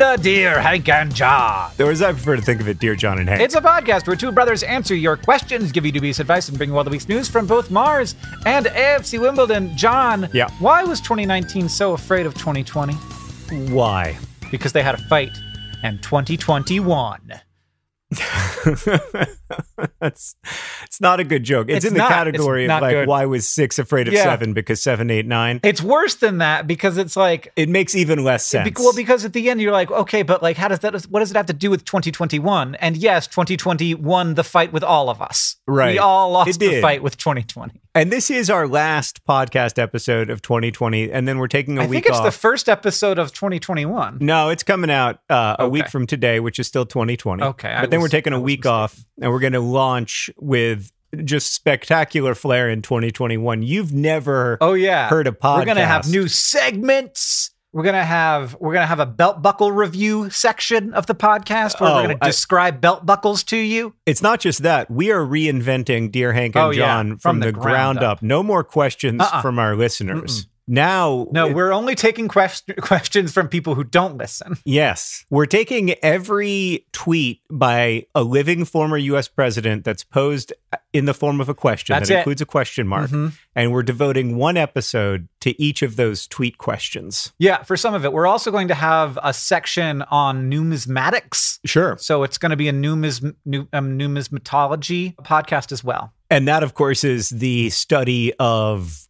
To Dear Hank and John. Or as I prefer to think of it, Dear John and Hank. It's a podcast where two brothers answer your questions, give you dubious advice, and bring you all the week's news from both Mars and AFC Wimbledon. John, Yeah. why was 2019 so afraid of 2020? Why? Because they had a fight, and 2021. That's it's not a good joke. It's, It's in the not. category of like good. why was six afraid of Yeah. seven because seven, eight, nine. It's worse than that because it's like, It makes even less sense. Be- well, because at the end you're like, okay, but like, how does that? What does it have to do with 2021? And yes, 2020 won the fight with all of us. Right. We all lost the fight with 2020. and this is our last podcast episode of 2020, and then we're taking a I week I think it's off. the first episode of 2021. no, it's coming out uh, a week from today, which is still 2020. Okay, I but then we're taking a week off, and we're going to launch with just spectacular flair in 2021. You've never Oh yeah, heard a podcast. We're gonna have new segments. We're gonna have we're gonna have a belt buckle review section of the podcast where Oh, we're gonna oh, I- describe belt buckles to you. It's not just that. We are reinventing Dear Hank and Oh, yeah. John from, the, ground, up. No more questions Uh-uh. from our listeners. Now, No, it- we're only taking quest- questions from people who don't listen. yes, we're taking every tweet by a living former U.S. president that's posed in the form of a question That's that it. includes a question mark, Mhm. and we're devoting one episode to each of those tweet questions. Yeah, for some of it, we're also going to have a section on numismatics. Sure. So it's going to be a numis- nu- um, numismatology podcast as well. And that, of course, is the study of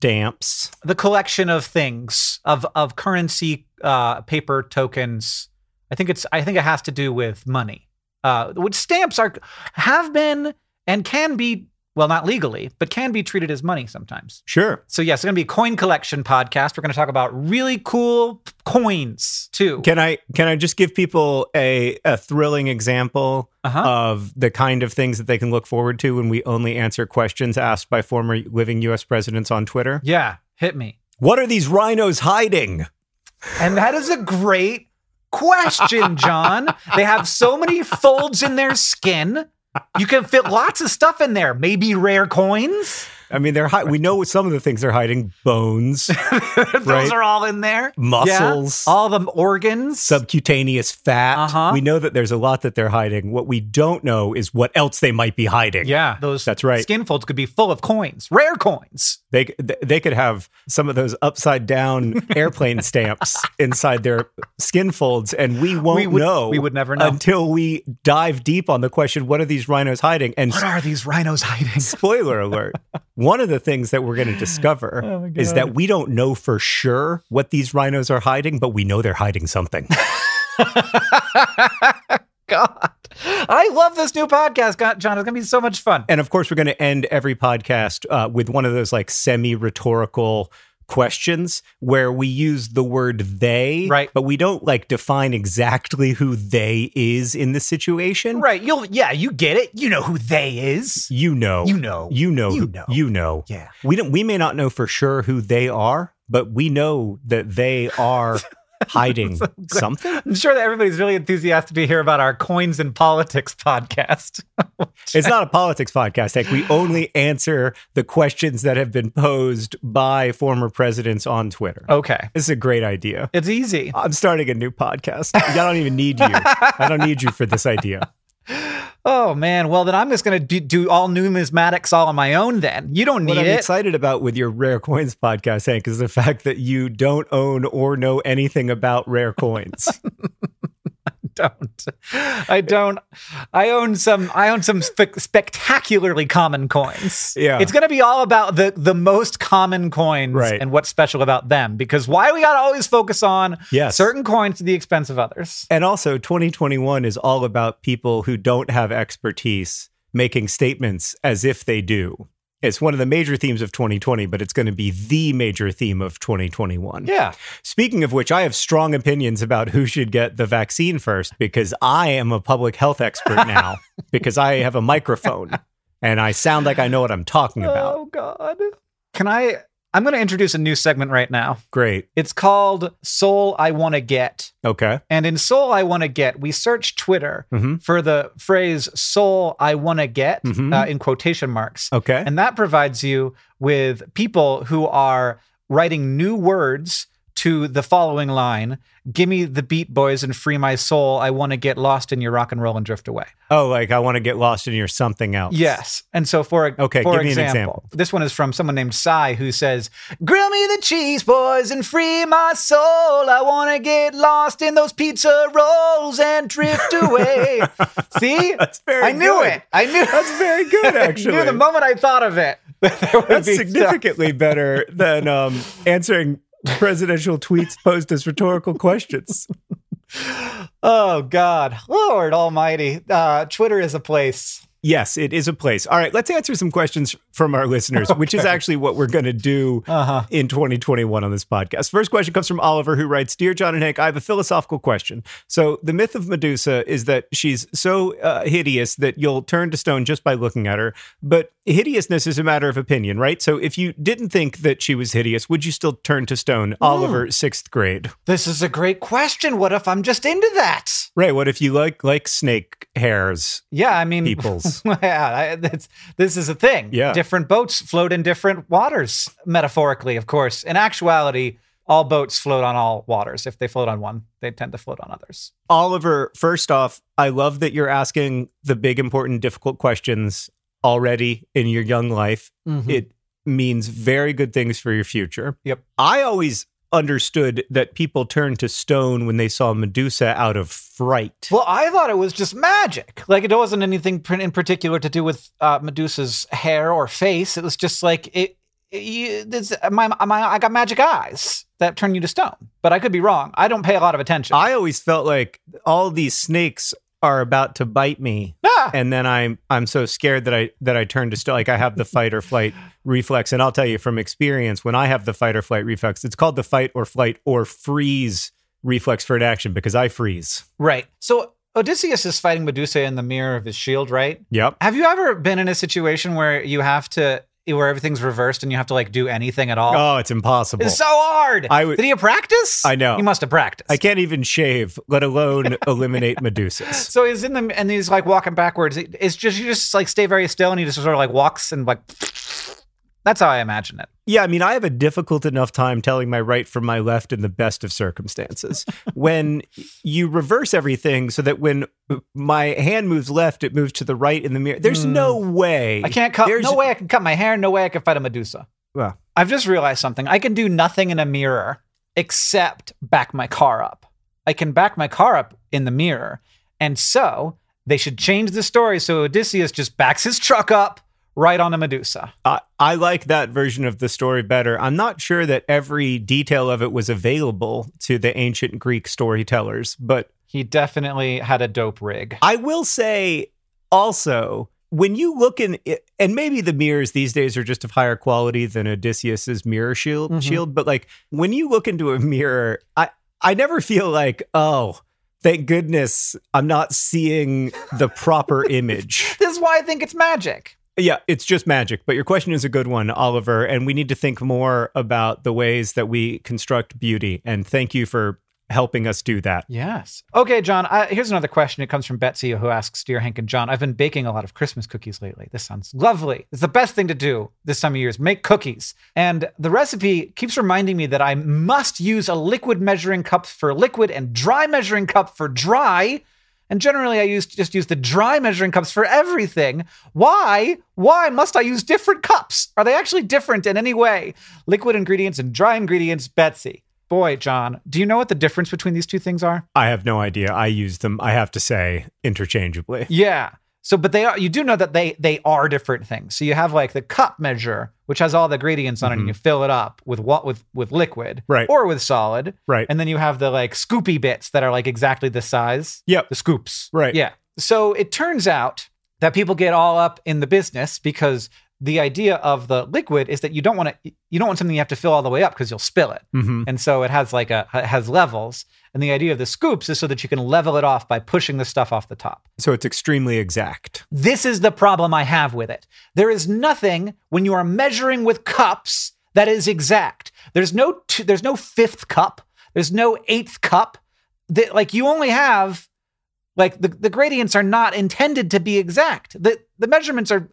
stamps. the collection of things of of currency uh paper tokens i think it's i think it has to do with money uh which stamps are have been and can be well not legally but can be treated as money sometimes Sure. so yes it's going to be a coin collection podcast we're going to talk about really cool coins too Can I can I just give people a a thrilling example Uh-huh. of the kind of things that they can look forward to when we only answer questions asked by former living US presidents on Twitter? yeah hit me What are these rhinos hiding? And that is a great question, John. they have so many folds in their skin. You can fit lots of stuff in there. Maybe rare coins. I mean, they're hi- we know some of the things they're hiding: bones, Those Right. are all in there. Muscles. Yeah. All the organs. subcutaneous fat. Uh-huh. We know that there's a lot that they're hiding. What we don't know is what else they might be hiding. yeah, those That's right. skin folds could be full of coins, rare coins. They they could have some of those upside down airplane stamps inside their skin folds, and we won't We would- know. we would never know. until we dive deep on the question: What are these rhinos hiding? And What are these rhinos hiding? spoiler alert: one of the things that we're going to discover Oh is that we don't know for sure what these rhinos are hiding, but we know they're hiding something. God. I love this new podcast, God- John. It's going to be so much fun. and of course, we're going to end every podcast uh, with one of those like semi-rhetorical questions where we use the word they Right. but we don't like define exactly who they is in the situation Right. You'll, yeah, you get it. You know who they is. you know You know. you know You know. you know Yeah. we don't we may not know for sure who they are but we know that they are hiding something. I'm sure that everybody's really enthusiastic to hear about our coins and politics podcast. It's not a politics podcast, Hank. We only answer the questions that have been posed by former presidents on Twitter. okay. This is a great idea. It's easy. I'm starting a new podcast. I don't even need you. I don't need you for this idea. Oh man. Well, then I'm just gonna do, do all numismatics all on my own. Then you don't What need I'm it. excited about with your Rare Coins podcast, Hank, is the fact that you don't own or know anything about rare coins. don't. I don't. I own some. I own some spe- spectacularly common coins. Yeah. It's gonna be all about the the most common coins Right. and what's special about them. Because why we gotta always focus on Yes. certain coins to the expense of others. and also, 2021 is all about people who don't have expertise making statements as if they do. It's one of the major themes of 2020, but it's going to be the major theme of 2021. Yeah. Speaking of which, I have strong opinions about who should get the vaccine first because I am a public health expert now because I have a microphone and I sound like I know what I'm talking about. Oh God. Can I? I'm going to introduce a new segment right now. Great. It's called Soul I Want to Get. Okay. And in Soul I Want to Get, we search Twitter Mhm. for the phrase Soul I Want to Get Mhm. uh, in quotation marks. Okay. And that provides you with people who are writing new words to the following line Gimme the beat, boys, and free my soul. I want to get lost in your rock and roll and drift away. oh, like I want to get lost in your something else. Yes. And so for Okay, for give me an example, example. this one is from someone named Cy who says, "Grill me the cheese, boys, and free my soul. I want to get lost in those pizza rolls and drift away." See, That's very I knew good. it. I knew. That's very good, actually. I knew the moment I thought of it. that would That's be significantly better than um, answering presidential tweets posed as rhetorical questions. Oh God, Lord Almighty! Uh, Twitter is a place. Yes, it is a place. All right, let's answer some questions from our listeners, which is actually what we're going to do Uh huh. in 2021 on this podcast. First question comes from Oliver, who writes Dear John and Hank, I have a philosophical question. So, the myth of Medusa is that she's so uh, hideous that you'll turn to stone just by looking at her. But hideousness is a matter of opinion, right? So, if you didn't think that she was hideous, would you still turn to stone? Oliver, sixth grade. This is a great question. What if I'm just into that? Right. What if you like like snake hairs? Yeah, I mean, Peoples. yeah, I, it's, this is a thing. Yeah. different boats float in different waters, metaphorically, of course. In actuality, all boats float on all waters. If they float on one, they tend to float on others. Oliver, first off, I love that you're asking the big, important, difficult questions already in your young life. Mm-hmm. It means very good things for your future. Yep. I always understood that people turned to stone when they saw Medusa out of fright. Well, I thought it was just magic. Like it wasn't anything in particular to do with uh, Medusa's hair or face. It was just like it. it you, this, my, my, I got magic eyes that turn you to stone. But I could be wrong. I don't pay a lot of attention. I always felt like all these snakes are about to bite me. Ah! and then I'm I'm so scared that I that I turn to stone. Like I have the fight or flight reflex, and I'll tell you from experience, when I have the fight or flight reflex, it's called the fight or flight or freeze reflex for an action because I freeze. Right. So Odysseus is fighting Medusa in the mirror of his shield, right? Yep. Have you ever been in a situation where you have to, where everything's reversed and you have to like do anything at all? Oh, it's impossible. it's so hard. I Did he practice? I know. He must have practiced. I can't even shave, let alone eliminate Medusas. So he's in the and he's like walking backwards. It's just you just like stay very still and he just sort of like walks and like. That's how I imagine it. Yeah, I mean, I have a difficult enough time telling my right from my left in the best of circumstances. when you reverse everything so that when my hand moves left, it moves to the right in the mirror, there's hmm. no way. I can't cut. There's- No way I can cut my hair. No way I can fight a Medusa. Well, I've just realized something. I can do nothing in a mirror except back my car up. I can back my car up in the mirror. And so they should change the story so Odysseus just backs his truck up right on a Medusa. I, I like that version of the story better. I'm not sure that every detail of it was available to the ancient Greek storytellers, but He definitely had a dope rig. I will say also when you look in and maybe the mirrors these days are just of higher quality than Odysseus's mirror shield Mhm. shield but like when you look into a mirror I I never feel like oh thank goodness I'm not seeing the proper image. This is why I think it's magic. Yeah, it's just magic. But your question is a good one, Oliver. And we need to think more about the ways that we construct beauty. And thank you for helping us do that. Yes. Okay, John. I, here's another question. It comes from Betsy, who asks Dear Hank and John, I've been baking a lot of Christmas cookies lately. This sounds lovely. It's the best thing to do this time of year is make cookies. And the recipe keeps reminding me that I must use a liquid measuring cup for liquid and dry measuring cup for dry. And generally, I use just use the dry measuring cups for everything. Why? Why must I use different cups? Are they actually different in any way? Liquid ingredients and dry ingredients, Betsy. Boy, John, do you know what the difference between these two things are? I have no idea. I use them, I have to say, interchangeably. Yeah. So, but they are. You do know that they they are different things. So you have like the cup measure, which has all the gradients on it, and you mm-hmm. fill it up with what with with liquid, Right. or with solid, Right. and then you have the like scoopy bits that are like exactly the size. Yep. The scoops. Right. Yeah. So it turns out that people get all up in the business because the idea of the liquid is that you don't want to you don't want something you have to fill all the way up because you'll spill it. hmm And so it has like a it has levels. And the idea of the scoops is so that you can level it off by pushing the stuff off the top. So it's extremely exact. This is the problem I have with it. There is nothing when you are measuring with cups that is exact. There's no t- there's no fifth cup. There's no eighth cup. That like you only have like the, the gradients are not intended to be exact. The the measurements are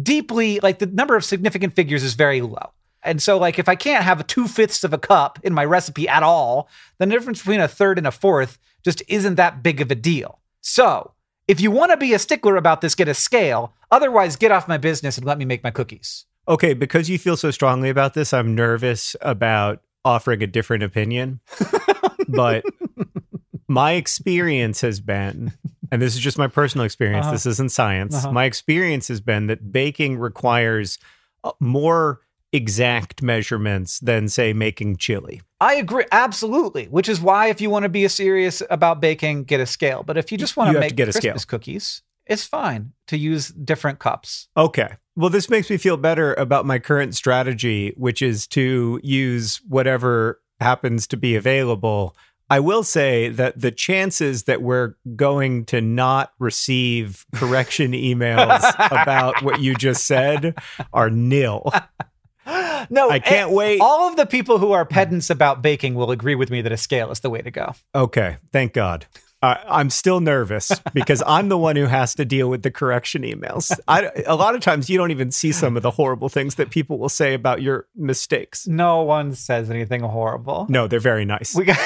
deeply like the number of significant figures is very low. And so like if I can't have two fifths of a cup in my recipe at all, then the difference between a third and a fourth just isn't that big of a deal. So if you want to be a stickler about this, get a scale. Otherwise, get off my business and let me make my cookies. Okay, because you feel so strongly about this, I'm nervous about offering a different opinion. but my experience has been, and this is just my personal experience, Uh-huh. this isn't science. Uh-huh. My experience has been that baking requires uh, more exact measurements than, say, making chili. I agree, absolutely. Which is why, if you want to be serious about baking, get a scale. But if you just want You to make to get a Christmas scale. cookies, it's fine to use different cups. Okay. Well, this makes me feel better about my current strategy, which is to use whatever happens to be available. I will say that the chances that we're going to not receive correction emails about what you just said are nil. No, I can't eh, wait. All of the people who are pedants about baking will agree with me that a scale is the way to go. Okay. Thank God. Uh, I'm still nervous because I'm the one who has to deal with the correction emails. I, a lot of times you don't even see some of the horrible things that people will say about your mistakes. No one says anything horrible. No, they're very nice. We got.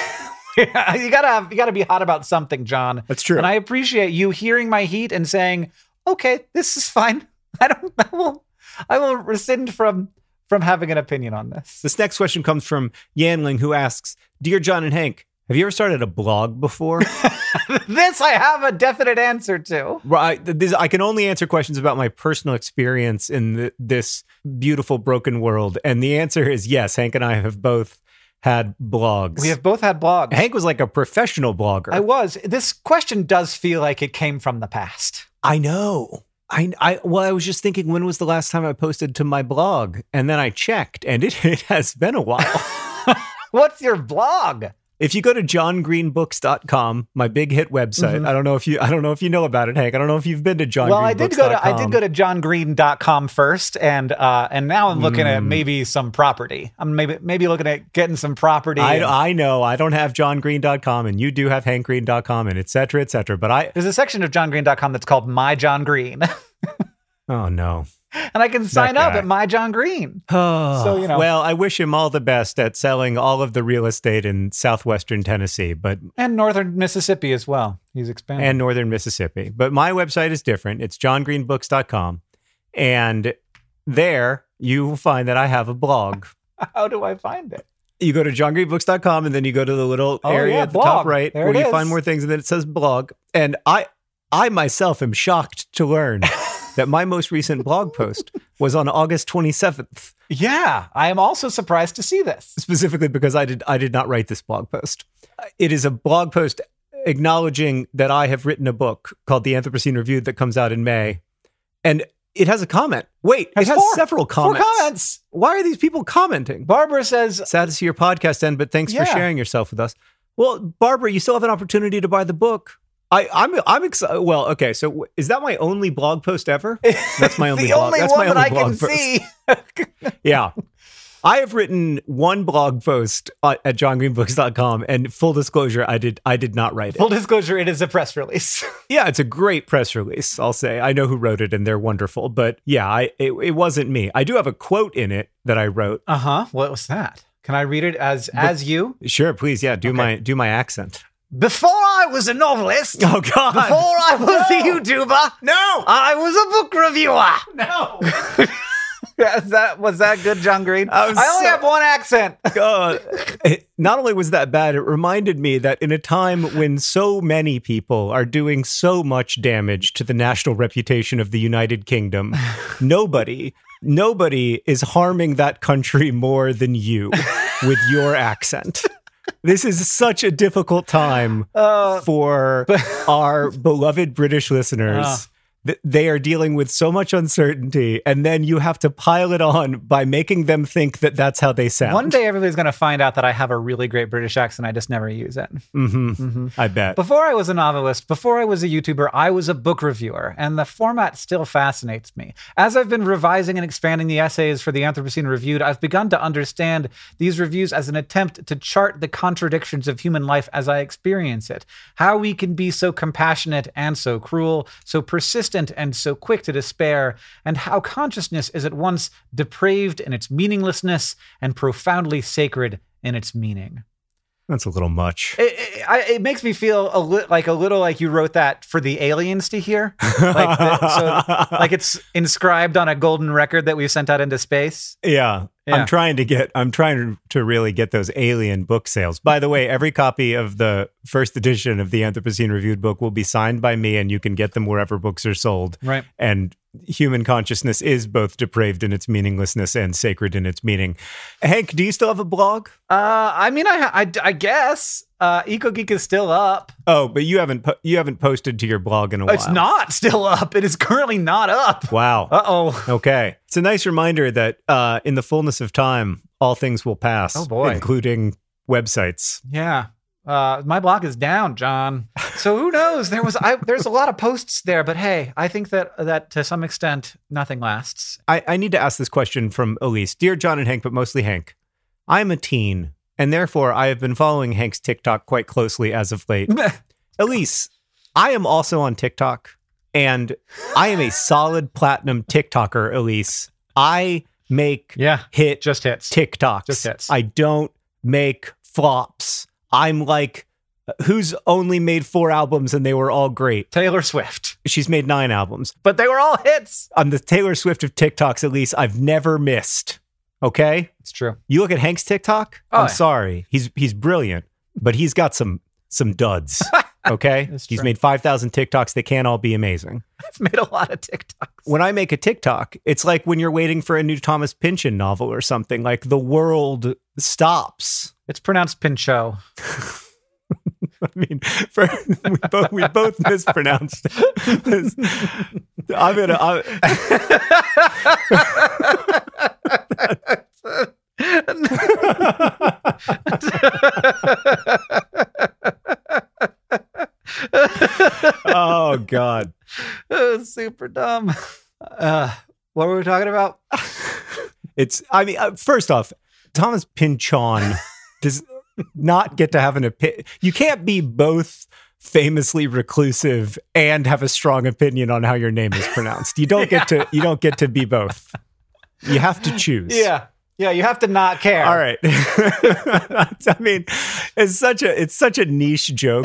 you gotta have, you gotta be hot about something, John. That's true. And I appreciate you hearing my heat and saying, "Okay, this is fine. I don't. I will. I will rescind from from having an opinion on this." This next question comes from Yanling, who asks Dear John and Hank, have you ever started a blog before? this I have a definite answer to. right. This, I can only answer questions about my personal experience in th this beautiful broken world. And the answer is yes. Hank and I have both had blogs. We have both had blogs. Hank was like a professional blogger. I was. This question does feel like it came from the past. I know. I, I well, I was just thinking, when was the last time I posted to my blog? And then I checked, and it, it has been a while. What's your blog? If you go to johngreenbooks.com, my big hit website, Mhm. I don't know if you I don't know if you know about it, Hank. I don't know if you've been to johngreenbooks.com. Well, I did go to I did go to johngreen.com first and uh and now I'm looking at Mm. maybe some property. I'm maybe maybe looking at getting some property. and- I, I know I don't have johngreen.com and you do have hankgreen.com and et cetera, et cetera. But I There's a section of johngreen.com that's called My John Green. oh no. And I can sign up at My John Green. so you know. Well, I wish him all the best at selling all of the real estate in southwestern Tennessee, but And northern Mississippi as well. He's expanding. and northern Mississippi. But my website is different. It's johngreenbooks.com. And there you will find that I have a blog. How do I find it? You go to johngreenbooks.com and then you go to the little Oh, area yeah, at the top right There where you is. find more things and then it says blog. And I I myself am shocked to learn that my most recent blog post was on August 27th, Yeah, I am also surprised to see this. specifically because I did I did not write this blog post. It is a blog post acknowledging that I have written a book called The Anthropocene Reviewed that comes out in May. And it has a comment. Wait, Has it has four- several Four comments. comments. Why are these people commenting? Barbara says, Sad to see your podcast end, but thanks Yeah. for sharing yourself with us. Well, Barbara, you still have an opportunity to buy the book. I, I'm I'm excited. Well, okay, so is that my only blog post ever? That's my only the blog. only That's one my that only I can blog post. see. Yeah, I have written one blog post at, at johngreenbooks.com and full disclosure, I did I did not write it. Full disclosure, it is a press release. yeah, it's a great press release, I'll say. I know who wrote it and they're wonderful, but yeah, I it, it wasn't me. I do have a quote in it that I wrote. Uh huh. What was that? Can I read it as as you? Sure, please. Yeah, do Okay. my do my accent. Before I was a novelist, Oh God! before I was a YouTuber, no, I was a book reviewer. no. Is that was that good, John Green? I I only so- have one accent. God. It- not only was that bad, it reminded me that in a time when so many people are doing so much damage to the national reputation of the United Kingdom, nobody, nobody is harming that country more than you with your accent. This is such a difficult time Uh, for our beloved British listeners. Th- They are dealing with so much uncertainty, and then you have to pile it on by making them think that that's how they sound. one day, everybody's going to find out that I have a really great British accent. I just never use it. hmm I bet. Before I was a novelist, before I was a YouTuber, I was a book reviewer, and the format still fascinates me. As I've been revising and expanding the essays for the Anthropocene Reviewed, I've begun to understand these reviews as an attempt to chart the contradictions of human life as I experience it. How we can be so compassionate and so cruel, so persistent and so quick to despair, and how consciousness is at once depraved in its meaninglessness and profoundly sacred in its meaning. That's a little much. It, it, I, it makes me feel a li- like a little like you wrote that for the aliens to hear, like the, so like it's inscribed on a golden record that we sent out into space. yeah. Yeah. I'm trying to get I'm trying to really get those alien book sales. By the way, every copy of the first edition of the Anthropocene Reviewed book will be signed by me and you can get them wherever books are sold. Right. And human consciousness is both depraved in its meaninglessness and sacred in its meaning. Hank, do you still have a blog? Uh, I mean, I, I, I guess uh, EcoGeek is still up. Oh, but you haven't po- you haven't posted to your blog in a while. It's not still up. It is currently not up. Wow. Uh oh. Okay. It's a nice reminder that uh, in the fullness of time, all things will pass. Oh, boy. Including websites. Yeah. Uh, my blog is down, John. So who knows? There was I, there's a lot of posts there, but hey, I think that that to some extent nothing lasts. I, I need to ask this question from Elise. Dear John and Hank, but mostly Hank. I'm a teen, and therefore I have been following Hank's TikTok quite closely as of late. Elise, I am also on TikTok, and I am a solid platinum TikToker, Elise. I make yeah, hit just hits. TikToks. Just hits. I don't make flops. I'm like, who's only made four albums and they were all great? Taylor Swift, She's made nine albums. but they were all hits. On the Taylor Swift of TikToks, at least, I've never missed. Okay? It's true. You look at Hank's TikTok, Oh, I'm yeah. sorry. He's he's brilliant, but he's got some some duds. Okay? He's true. made 5,000 TikToks. They can't all be amazing. I've made a lot of TikToks. when I make a TikTok, it's like when you're waiting for a new Thomas Pynchon novel or something. Like the world stops. It's pronounced Pinchot. I mean, for, we both we both mispronounced it. I'm gonna. oh God! Super dumb. Uh, what were we talking about? It's. I mean, uh, first off, Thomas Pynchon does not get to have an opinion. You can't be both famously reclusive and have a strong opinion on how your name is pronounced. You don't get to. You don't get to be both. You have to choose. Yeah. Yeah, you have to not care. All right. I mean, it's such a it's such a niche joke.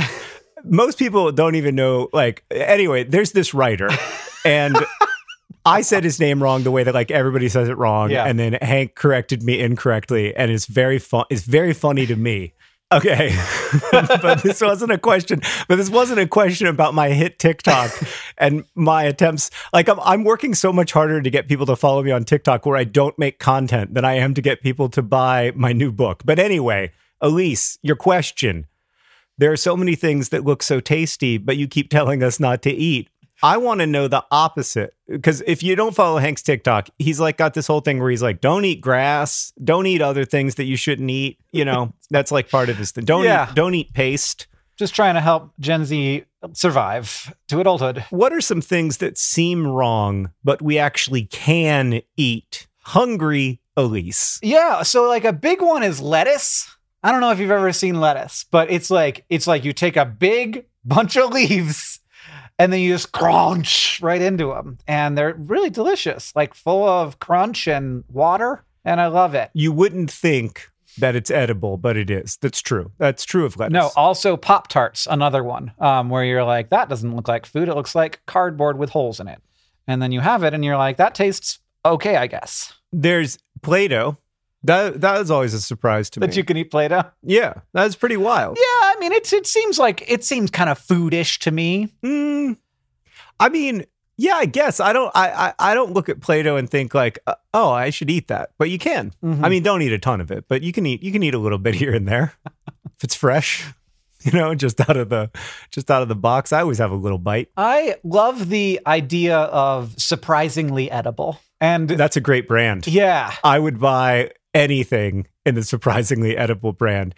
Most people don't even know like anyway, there's this writer and I said his name wrong the way that like everybody says it wrong Yeah. and then Hank corrected me incorrectly and it's very fun it's very funny to me. Okay. but this wasn't a question, but this wasn't a question about my hit TikTok and my attempts. Like I'm I'm working so much harder to get people to follow me on TikTok where I don't make content than I am to get people to buy my new book. But anyway, Elise, your question. There are so many things that look so tasty, but you keep telling us not to eat. I want to know the opposite because if you don't follow Hank's TikTok, he's like got this whole thing where he's like, "Don't eat grass, don't eat other things that you shouldn't eat." You know, that's like part of his thing. Don't Yeah. eat, don't eat paste. Just trying to help Gen Z survive to adulthood. What are some things that seem wrong, but we actually can eat? Hungry Elise. Yeah, so like a big one is lettuce. I don't know if you've ever seen lettuce, but it's like it's like you take a big bunch of leaves and then you just crunch right into them and they're really delicious, like full of crunch and water, and I love it. You wouldn't think that it's edible, but it is. That's true. That's true of lettuce. No, also Pop Tarts, another one um, where you're like, that doesn't look like food. It looks like cardboard with holes in it. And then you have it and you're like, that tastes okay, I guess. There's Play-Doh. That that is always a surprise to That me. That you can eat Play Doh. yeah, that's pretty wild. Yeah, I mean, it's it seems like it seems kind of foodish to me. Mm, I mean, yeah, I guess I don't. I, I I don't look at Play-Doh and think like, uh, oh, I should eat that. But you can. Mhm. I mean, don't eat a ton of it, but you can eat. You can eat a little bit here and there if it's fresh. You know, just out of the just out of the box. I always have a little bite. I love the idea of surprisingly edible. And That's a great brand. yeah, I would buy anything in the surprisingly edible brand.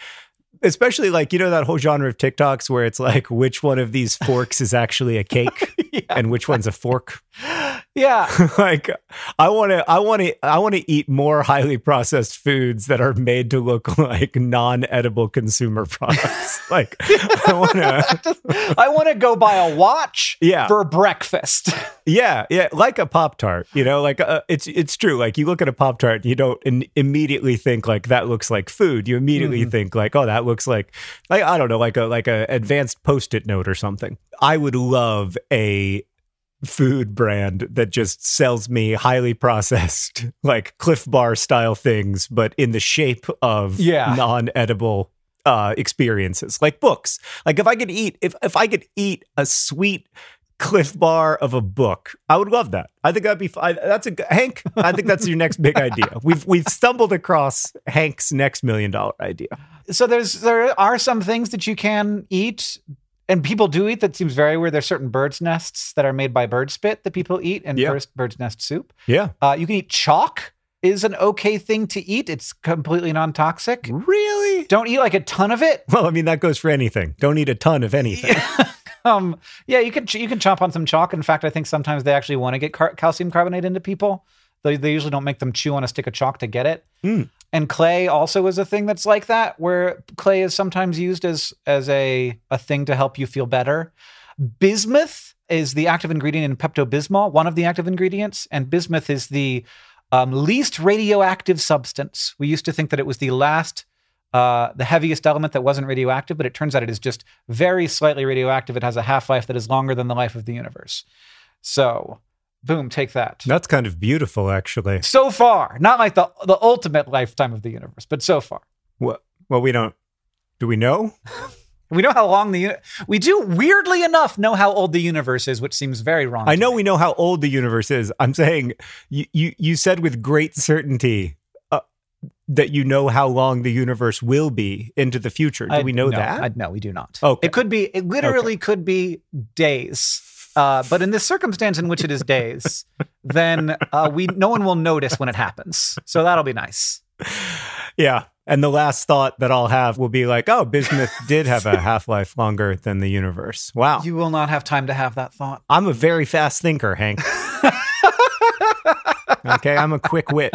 Especially like, you know, that whole genre of TikToks where it's like, which one of these forks is actually a cake yeah, and which one's a fork? yeah. like I want to I want to I want to eat more highly processed foods that are made to look like non-edible consumer products. like I want to I want to go buy a watch Yeah. for breakfast. Yeah, yeah, like a pop tart. You know, like uh, it's it's true. Like you look at a pop tart, you don't in- immediately think like that looks like food. You immediately think like, oh, that looks like like I don't know, like a like a advanced post-it note or something. I would love a food brand that just sells me highly processed like Clif Bar style things, but in the shape of Yeah. non-edible uh experiences like books. Like if i could eat if if i could eat a sweet clif bar of a book i would love that. I think that'd be fine that's a hank i think that's your next big idea. We've we've stumbled across hank's next million dollar idea. So there's there are some things that you can eat and people do eat that seems very weird. There's certain birds' nests that are made by bird spit that people eat and Yeah. first bird's nest soup. yeah Uh, you can eat chalk is an okay thing to eat. It's completely non-toxic. really Don't eat like a ton of it. well i mean that goes for anything don't eat a ton of anything um, yeah, you can you can chomp on some chalk. In fact, I think sometimes they actually want to get car- calcium carbonate into people. They, they usually don't make them chew on a stick of chalk to get it. Mm. And clay also is a thing that's like that, where clay is sometimes used as as a a thing to help you feel better. Bismuth is the active ingredient in Pepto Bismol, one of the active ingredients, and bismuth is the um, least radioactive substance. We used to think that it was the last, uh, the heaviest element that wasn't radioactive, but it turns out it is just very slightly radioactive. It has a half life that is longer than the life of the universe. So, boom, take that. that's kind of beautiful actually So far, not like the the ultimate lifetime of the universe, but so far. well, well we don't do we know We know how long the we do weirdly enough know how old the universe is, which seems very wrong. I know me. we know how old the universe is. I'm saying you you, you said with great certainty uh, that you know how long the universe will be into the future. Do I- we know no, that? I, no, we do not. Okay. It could be. It literally could be days. Uh, but in this circumstance in which it is days, then uh, we no one will notice when it happens. So that'll be nice. yeah. And the last thought that I'll have will be like, oh, bismuth did have a half life longer than the universe. Wow. You will not have time to have that thought. I'm a very fast thinker, Hank. okay, I'm a quick wit.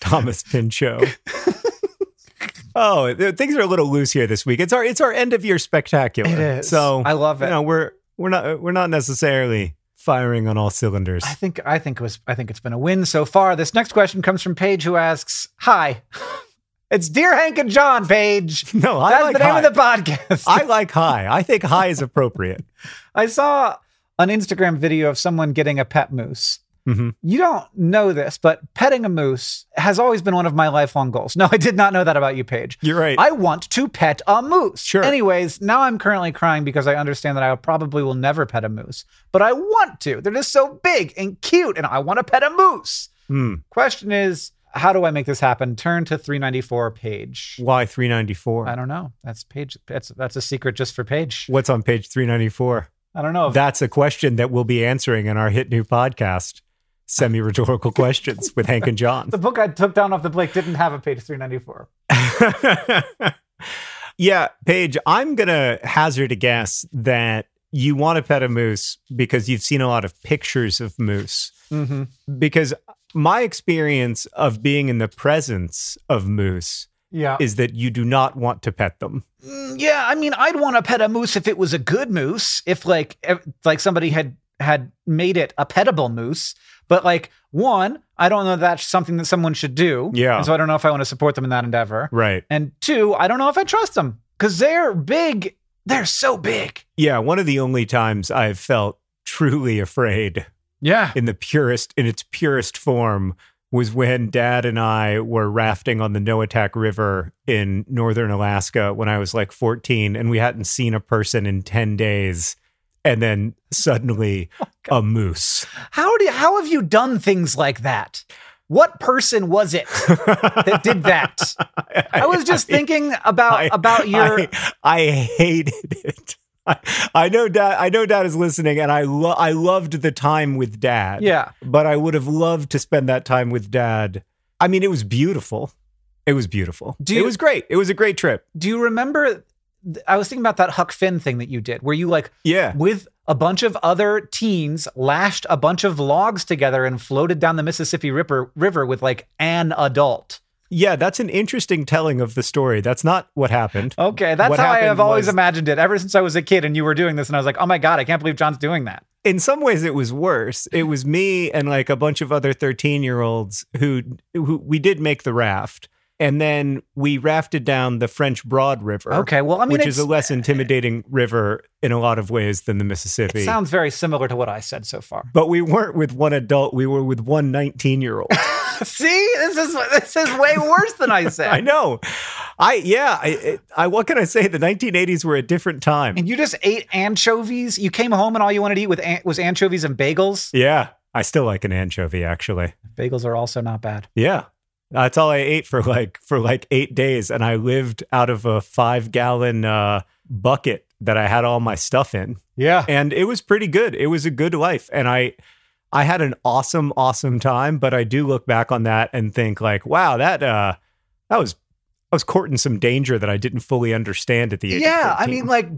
Thomas Pinchot. Oh, things are a little loose here this week. It's our it's our end of year spectacular. It is. So I love it. You know, we're we're not we're not necessarily firing on all cylinders. I think I think it was I think it's been a win so far. This next question comes from Paige who asks, "Hi, it's dear Hank and John." Paige, No, I that's like the name high. of the podcast. I like high. I think high is appropriate. I saw an Instagram video of someone getting a pet moose. Mhm. You don't know this, but petting a moose has always been one of my lifelong goals. No, I did not know that about you, Paige. You're right. I want to pet a moose. Sure. Anyways, now I'm currently crying because I understand that I probably will never pet a moose, but I want to. They're just so big and cute, and I want to pet a moose. Hmm. Question is, how do I make this happen? Turn to 394 page. Why 394? I don't know. That's page. That's that's a secret just for page. What's on page 394? I don't know. That's a question that we'll be answering in our hit new podcast, Semi Rhetorical Questions with Hank and John. the book I took down off the Blake didn't have a page 394. yeah, Paige, I'm going to hazard a guess that you want to pet a moose because you've seen a lot of pictures of moose. Mm-hmm. Because my experience of being in the presence of moose Yeah. is that you do not want to pet them. Mm, yeah, I mean, I'd want to pet a moose if it was a good moose, if like ev- like somebody had had made it a petable moose. But like one, I don't know if that's something that someone should do. Yeah. And so I don't know if I want to support them in that endeavor. Right. And two, I don't know if I trust them because they're big. They're so big. Yeah. One of the only times I've felt truly afraid Yeah. in the purest, in its purest form, was when dad and I were rafting on the Noatak River in northern Alaska when I was like 14 and we hadn't seen a person in 10 days. And then suddenly oh, a moose. How do you, how have you done things like that? What person was it that did that? I was just thinking about I- about your I, I hated it. I, I know dad. I know dad is listening, and I lo- I loved the time with dad. yeah. but I would have loved to spend that time with dad. I mean, it was beautiful. It was beautiful. You- it was great. It was a great trip. Do you remember? I was thinking about that Huck Finn thing that you did, where you like Yeah. with a bunch of other teens lashed a bunch of logs together and floated down the Mississippi River, river with like an adult. Yeah, that's an interesting telling of the story. That's not what happened. Okay, that's What how I have always was- imagined it ever since I was a kid and you were doing this, and I was like, oh my god, I can't believe John's doing that. In some ways, it was worse. It was me and like a bunch of other 13 year olds who, who we did make the raft. And then we rafted down the French Broad River. Okay, well, I mean, which is a less intimidating river in a lot of ways than the Mississippi. Sounds very similar to what I said so far. but we weren't with one adult, we were with one 19 year old. See, this is this is way worse than I said. I know. I yeah. I, I what can I say? The 1980s were a different time. And you just ate anchovies. You came home and all you wanted to eat with an- was anchovies and bagels. Yeah, I still like an anchovy actually. Bagels are also not bad. Yeah, that's all I ate for like for like eight days, and I lived out of a five gallon uh, bucket that I had all my stuff in, Yeah. and it was pretty good. It was a good life, and I. I had an awesome, awesome time, but I do look back on that and think like, wow, that uh that was I was courting some danger that I didn't fully understand at the age. of Yeah, I mean, like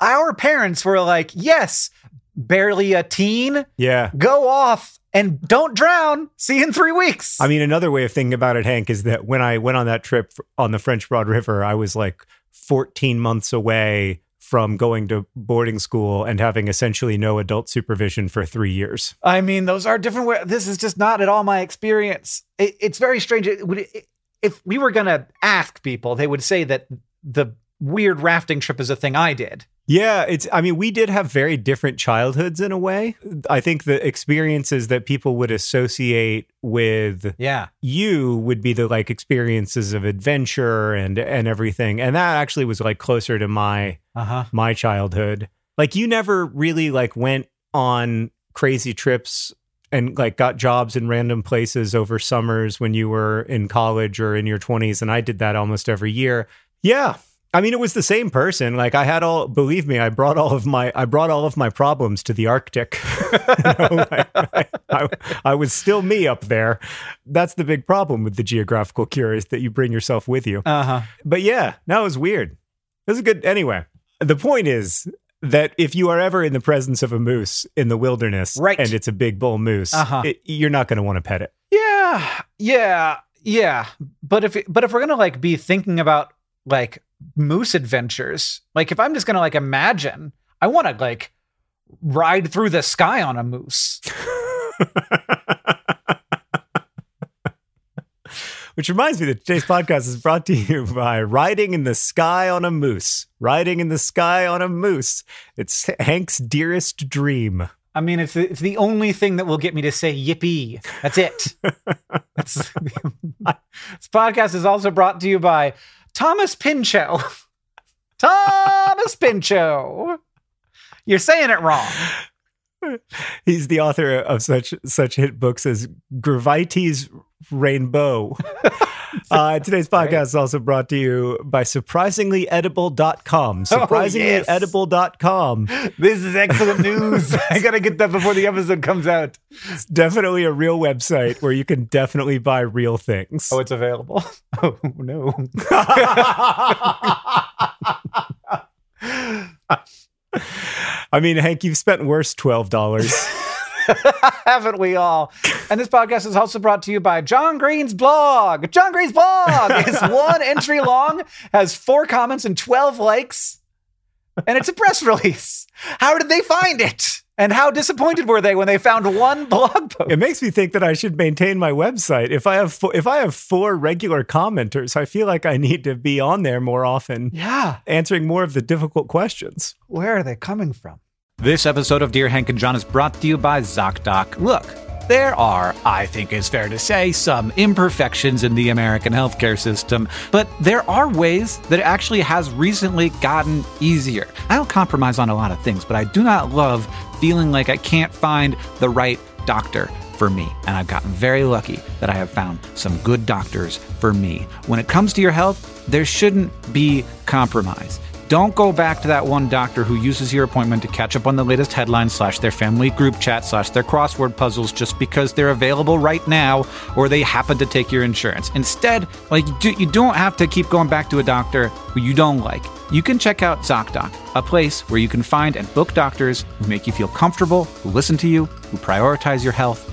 our parents were like, "Yes, barely a teen, yeah. go off and don't drown. See you in three weeks." I mean, another way of thinking about it, Hank, is that when I went on that trip on the French Broad River, I was like 14 months away from going to boarding school and having essentially no adult supervision for three years. I mean, those are different. Way- this is just not at all my experience. It, it's very strange. It it, if we were gonna ask people, they would say that the weird rafting trip is a thing I did. Yeah, it's, I mean, we did have very different childhoods in a way. I think the experiences that people would associate with Yeah. you would be the like experiences of adventure and and everything and that actually was like closer to my Uh huh. my childhood. Like you never really like went on crazy trips and like got jobs in random places over summers when you were in college or in your 20s and I did that almost every year. Yeah. I mean it was the same person. Like I had all believe me, I brought all of my I brought all of my problems to the Arctic. You know, like, I, I, I was still me up there. That's the big problem with the geographical cure is that you bring yourself with you Uh huh. but yeah, no, it was weird. It was a good. Anyway, the point is that if you are ever in the presence of a moose in the wilderness, Right. and it's a big bull moose, Uh-huh. it- you're not going to want to pet it. Yeah, yeah, yeah. But if but if we're gonna like be thinking about like moose adventures, like if I'm just gonna like imagine, I want to like ride through the sky on a moose. Which reminds me that today's podcast is brought to you by Riding in the Sky on a Moose. Riding in the Sky on a Moose. It's Hank's dearest dream. I mean, it's it's the only thing that will get me to say yippee. That's it. That's, this podcast is also brought to you by Thomas Pinchot. Thomas Pinchot. You're saying it wrong. He's the author of such such hit books as Gravity's Rainbow. uh, today's podcast is also brought to you by surprisinglyedible.com. Surprisinglyedible.com. This is excellent news. I gotta get that before the episode comes out. It's definitely a real website where you can definitely buy real things. Oh, it's available. Oh no. I mean, Hank, you've spent worse $12. Haven't we all? And this podcast is also brought to you by John Green's blog. John Green's blog is one entry long, has four comments and 12 likes, and it's a press release. How did they find it? And how disappointed were they when they found one blog post? It makes me think that I should maintain my website. If I have four, if I have four regular commenters, I feel like I need to be on there more often, Yeah. answering more of the difficult questions. Where are they coming from? This episode of Dear Hank and John is brought to you by ZocDoc. Look, there are, I think it's fair to say, some imperfections in the American healthcare system, but there are ways that it actually has recently gotten easier. I don't compromise on a lot of things, but I do not love feeling like I can't find the right doctor for me. And I've gotten very lucky that I have found some good doctors for me. When it comes to your health, there shouldn't be compromise. Don't go back to that one doctor who uses your appointment to catch up on the latest headlines slash their family group chat slash their crossword puzzles just because they're available right now or they happen to take your insurance. Instead, like you, do, you don't have to keep going back to a doctor who you don't like. You can check out ZocDoc, a place where you can find and book doctors who make you feel comfortable, who listen to you, who prioritize your health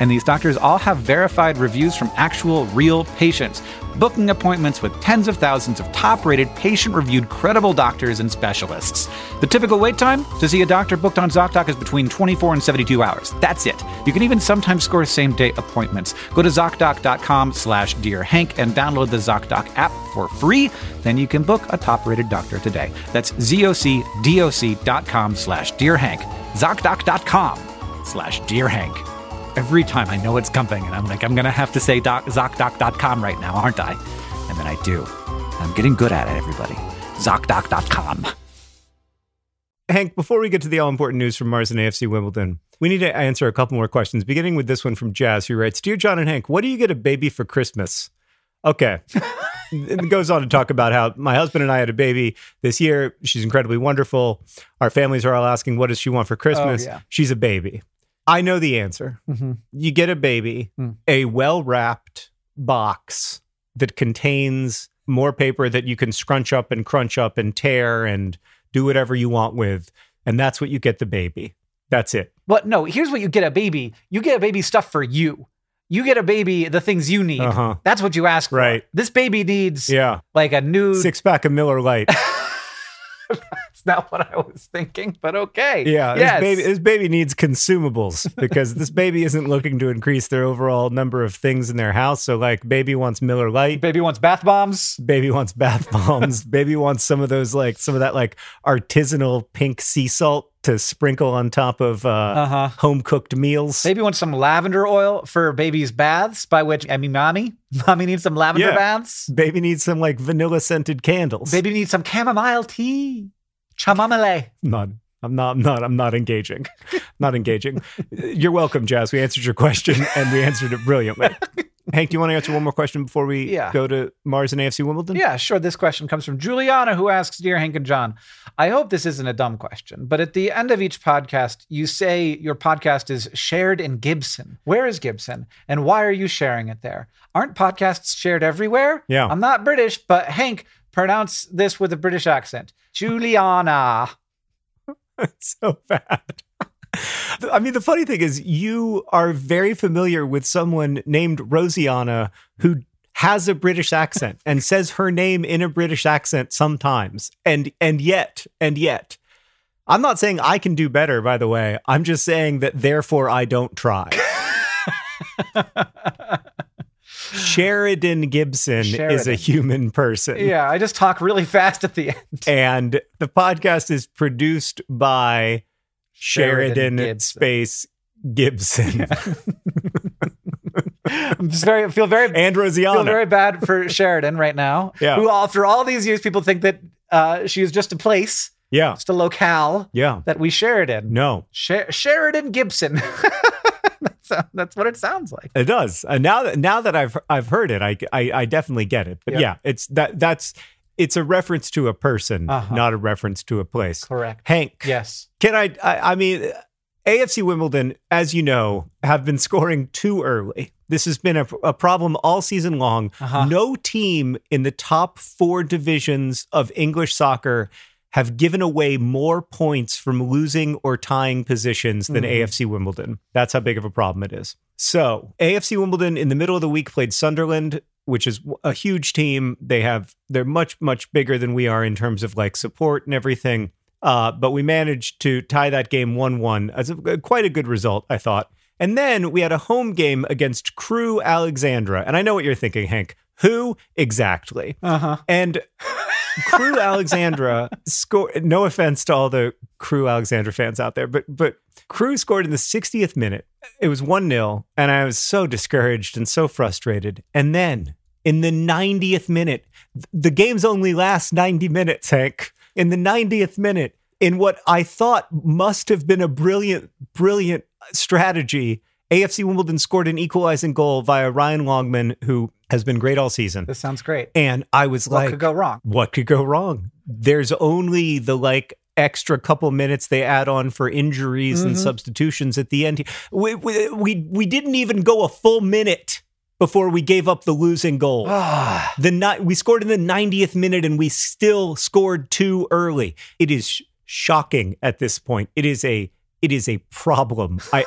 And these doctors all have verified reviews from actual real patients booking appointments with tens of thousands of top rated, patient reviewed, credible doctors and specialists. The typical wait time to see a doctor booked on ZocDoc is between 24 and 72 hours. That's it. You can even sometimes score same day appointments. Go to ZocDoc.com slash Dear Hank and download the ZocDoc app for free. Then you can book a top rated doctor today. That's ZocDoc.com slash Dear Hank. ZocDoc.com slash Dear Hank every time I know it's coming, and I'm like, I'm gonna have to say doc, ZocDoc.com right now, aren't I? And then I do. I'm getting good at it, everybody. ZocDoc.com. Hank, before we get to the all important news from Mars and AFC Wimbledon, we need to answer a couple more questions, beginning with this one from Jazz, who writes Dear John and Hank, what do you get a baby for Christmas? Okay. it goes on to talk about how my husband and I had a baby this year. She's incredibly wonderful. Our families are all asking, what does she want for Christmas? Oh, yeah. She's a baby. I know the answer. Mm-hmm. You get a baby, Mm. a well wrapped box that contains more paper that you can scrunch up and crunch up and tear and do whatever you want with. And that's what you get the baby. That's it. But no, here's what you get a baby. You get a baby stuff for you. You get a baby the things you need. Uh-huh. That's what you ask for. Right. This baby needs Yeah. like a new. Six pack of Miller Lite. Not what I was thinking, but okay. Yeah. Yes. This baby, this baby needs consumables because this baby isn't looking to increase their overall number of things in their house. So, like, baby wants Miller Lite. baby wants bath bombs. Baby wants bath bombs. Baby wants some of those, like, some of that, like, artisanal pink sea salt to sprinkle on top of uh, Uh huh. home cooked meals. Baby wants some lavender oil for baby's baths, by which I mean mommy. Mommy needs some lavender Yeah. baths. Baby needs some, like, vanilla scented candles. Baby needs some chamomile tea. Chamomile. not I'm not I'm not I'm not engaging. not engaging. You're welcome, Jazz. We answered your question and we answered it brilliantly. Hank, do you want to answer one more question before we Yeah. go to Mars and AFC Wimbledon? Yeah, sure. This question comes from Juliana, who asks Dear Hank and John, I hope this isn't a dumb question, but at the end of each podcast, you say your podcast is shared in Gibson. Where is Gibson? And why are you sharing it there? Aren't podcasts shared everywhere? Yeah. I'm not British, but Hank, pronounce this with a British accent. Juliana. So bad. I mean, the funny thing is, you are very familiar with someone named Rosiana who has a British accent and says her name in a British accent sometimes. And and yet, and yet, I'm not saying I can do better, by the way. I'm just saying that therefore I don't try. Sheridan Gibson is a human person. Yeah, I just talk really fast at the end. And the podcast is produced by Sheridan, Sheridan Gibson. Space Gibson I'm just very feel very and feel Rosiana. very bad for Sheridan right now. Yeah. Who after all these years people think that uh, she is just a place, yeah, just a locale yeah. that we share it in. No, Sher- Sheridan Gibson. so that's what it sounds like. It does. And now that now that I've I've heard it, I I, I definitely get it. But Yeah. yeah, it's that that's it's a reference to a person, Uh-huh. not a reference to a place. Correct. Hank, Yes. can I, I? I mean, AFC Wimbledon, as you know, have been scoring too early. This has been a, a problem all season long. Uh-huh. No team in the top four divisions of English soccer have given away more points from losing or tying positions than Mhm. AFC Wimbledon. That's how big of a problem it is. So, AFC Wimbledon in the middle of the week played Sunderland, which is a huge team. They have they're much much bigger than we are in terms of like support and everything. Uh, but we managed to tie that game 1 1 as a, quite a good result, I thought. And then we had a home game against Crewe Alexandra. And I know what you're thinking, Hank. Who exactly? Uh huh. And Crewe Alexandra scored. No offense to all the Crewe Alexandra fans out there, but but Crewe scored in the 60th minute. It was 1 0, and I was so discouraged and so frustrated. And then in the 90th minute, the games only last 90 minutes, Hank. In the 90th minute, in what I thought must have been a brilliant, brilliant strategy, AFC Wimbledon scored an equalizing goal via Ryan Longman, who has been great all season. This sounds great. And I was What like, What could go wrong? what could go wrong? There's only the like extra couple minutes they add on for injuries and Mhm. substitutions at the end. We, we we we didn't even go a full minute before we gave up the losing goal. The ni- we scored in the 90th minute and we still scored too early. It is sh- shocking at this point. It is a it is a problem. I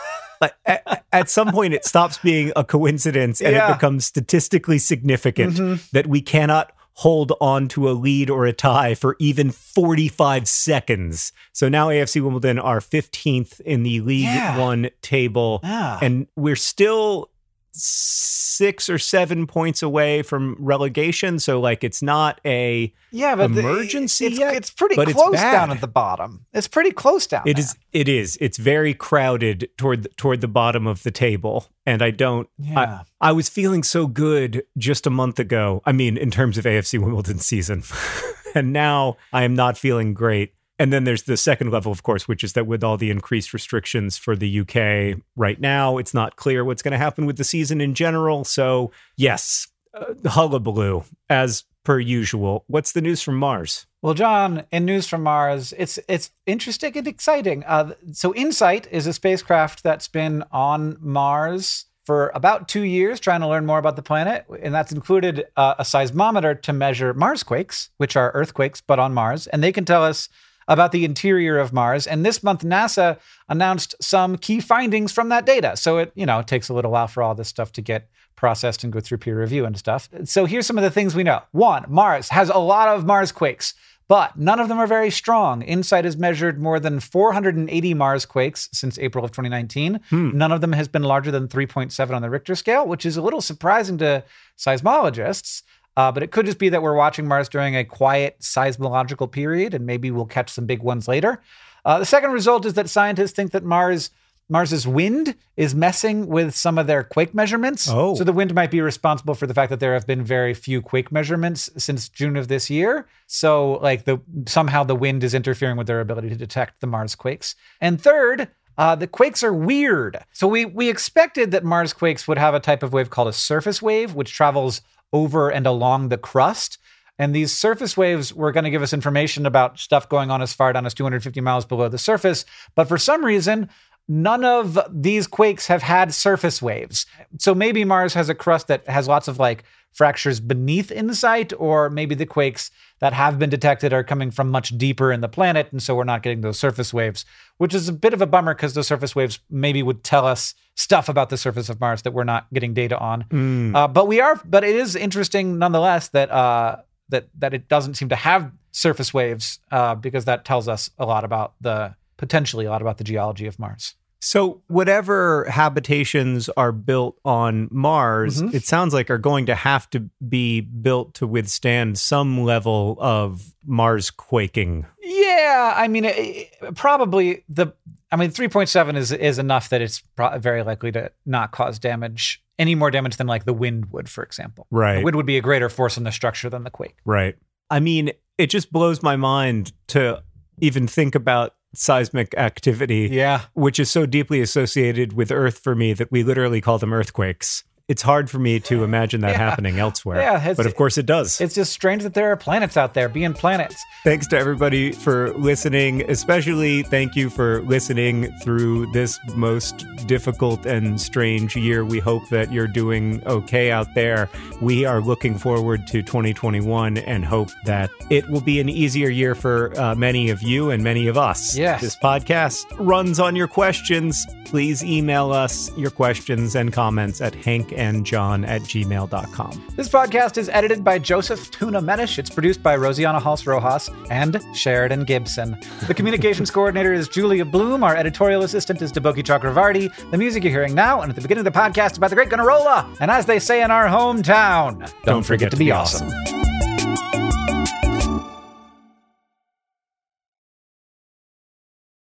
at, at some point it stops being a coincidence and Yeah. it becomes statistically significant Mhm. that we cannot hold on to a lead or a tie for even 45 seconds. So now AFC Wimbledon are 15th in the League Yeah. 1 table yeah. and we're still six or seven points away from relegation. So, like, it's not a. yeah, but the- emergency it's, yet, it's pretty but it's close bad. down at the bottom. It's pretty close down. It there. is. It is. It's very crowded toward the, toward the bottom of the table, and I don't. Yeah. I, I was feeling so good just a month ago. I mean, in terms of AFC Wimbledon season, and now I am not feeling great. And then there's the second level, of course, which is that with all the increased restrictions for the UK right now, it's not clear what's going to happen with the season in general. So, yes, uh, hullabaloo as per usual. What's the news from Mars? Well, John, in news from Mars, it's it's interesting and exciting. Uh, so, InSight is a spacecraft that's been on Mars for about two years, trying to learn more about the planet, and that's included uh, a seismometer to measure Mars quakes, which are earthquakes but on Mars, and they can tell us about the interior of Mars. And this month, NASA announced some key findings from that data. So it you know it takes a little while for all this stuff to get processed and go through peer review and stuff. So here's some of the things we know. One, Mars has a lot of Mars quakes but none of them are very strong. InSight has measured more than 480 Mars quakes since April of 2019. Hmm. None of them has been larger than 3.7 on the Richter scale, which is a little surprising to seismologists. Uh, but it could just be that we're watching Mars during a quiet seismological period, and maybe we'll catch some big ones later. Uh, the second result is that scientists think that Mars Mars's wind is messing with some of their quake measurements. Oh. So the wind might be responsible for the fact that there have been very few quake measurements since June of this year. So like the somehow the wind is interfering with their ability to detect the Mars quakes. And third, uh, the quakes are weird. So we we expected that Mars quakes would have a type of wave called a surface wave, which travels over and along the crust. And these surface waves were going to give us information about stuff going on as far down as 250 miles below the surface. But for some reason, none of these quakes have had surface waves. So maybe Mars has a crust that has lots of like fractures beneath InSight, or maybe the quakes that have been detected are coming from much deeper in the planet. And so we're not getting those surface waves, which is a bit of a bummer because those surface waves maybe would tell us stuff about the surface of Mars that we're not getting data on. Mm. Uh, but we are, but it is interesting nonetheless that uh, that that it doesn't seem to have surface waves uh, because that tells us a lot about the potentially a lot about the geology of Mars. So, whatever habitations are built on Mars, Mhm. it sounds like are going to have to be built to withstand some level of Mars quaking. Yeah, I mean, it- probably the. I mean, three point seven is is enough that it's pro- very likely to not cause damage, any more damage than like the wind would, for example. Right. The wind would be a greater force on the structure than the quake. Right. I mean, it just blows my mind to even think about seismic activity, Yeah. which is so deeply associated with Earth for me that we literally call them earthquakes. It's hard for me to imagine that Yeah. happening elsewhere. Yeah, but of course it does. It's just strange that there are planets out there being planets. Thanks to everybody for listening. Especially thank you for listening through this most difficult and strange year. We hope that you're doing okay out there. We are looking forward to 2021 and hope that it will be an easier year for uh, many of you and many of us. Yes. This podcast runs on your questions. Please email us your questions and comments at hankandjohn at gmail.com. This podcast is edited by Joseph Tuna Medish. It's produced by Rosiana Halse Rojas and Sheridan Gibson. The communications coordinator is Julia Bloom. Our editorial assistant is Deboki Chakravarti. The music you're hearing now and at the beginning of the podcast is by the great Gunnarolla. And as they say in our hometown, don't, forget, to be awesome.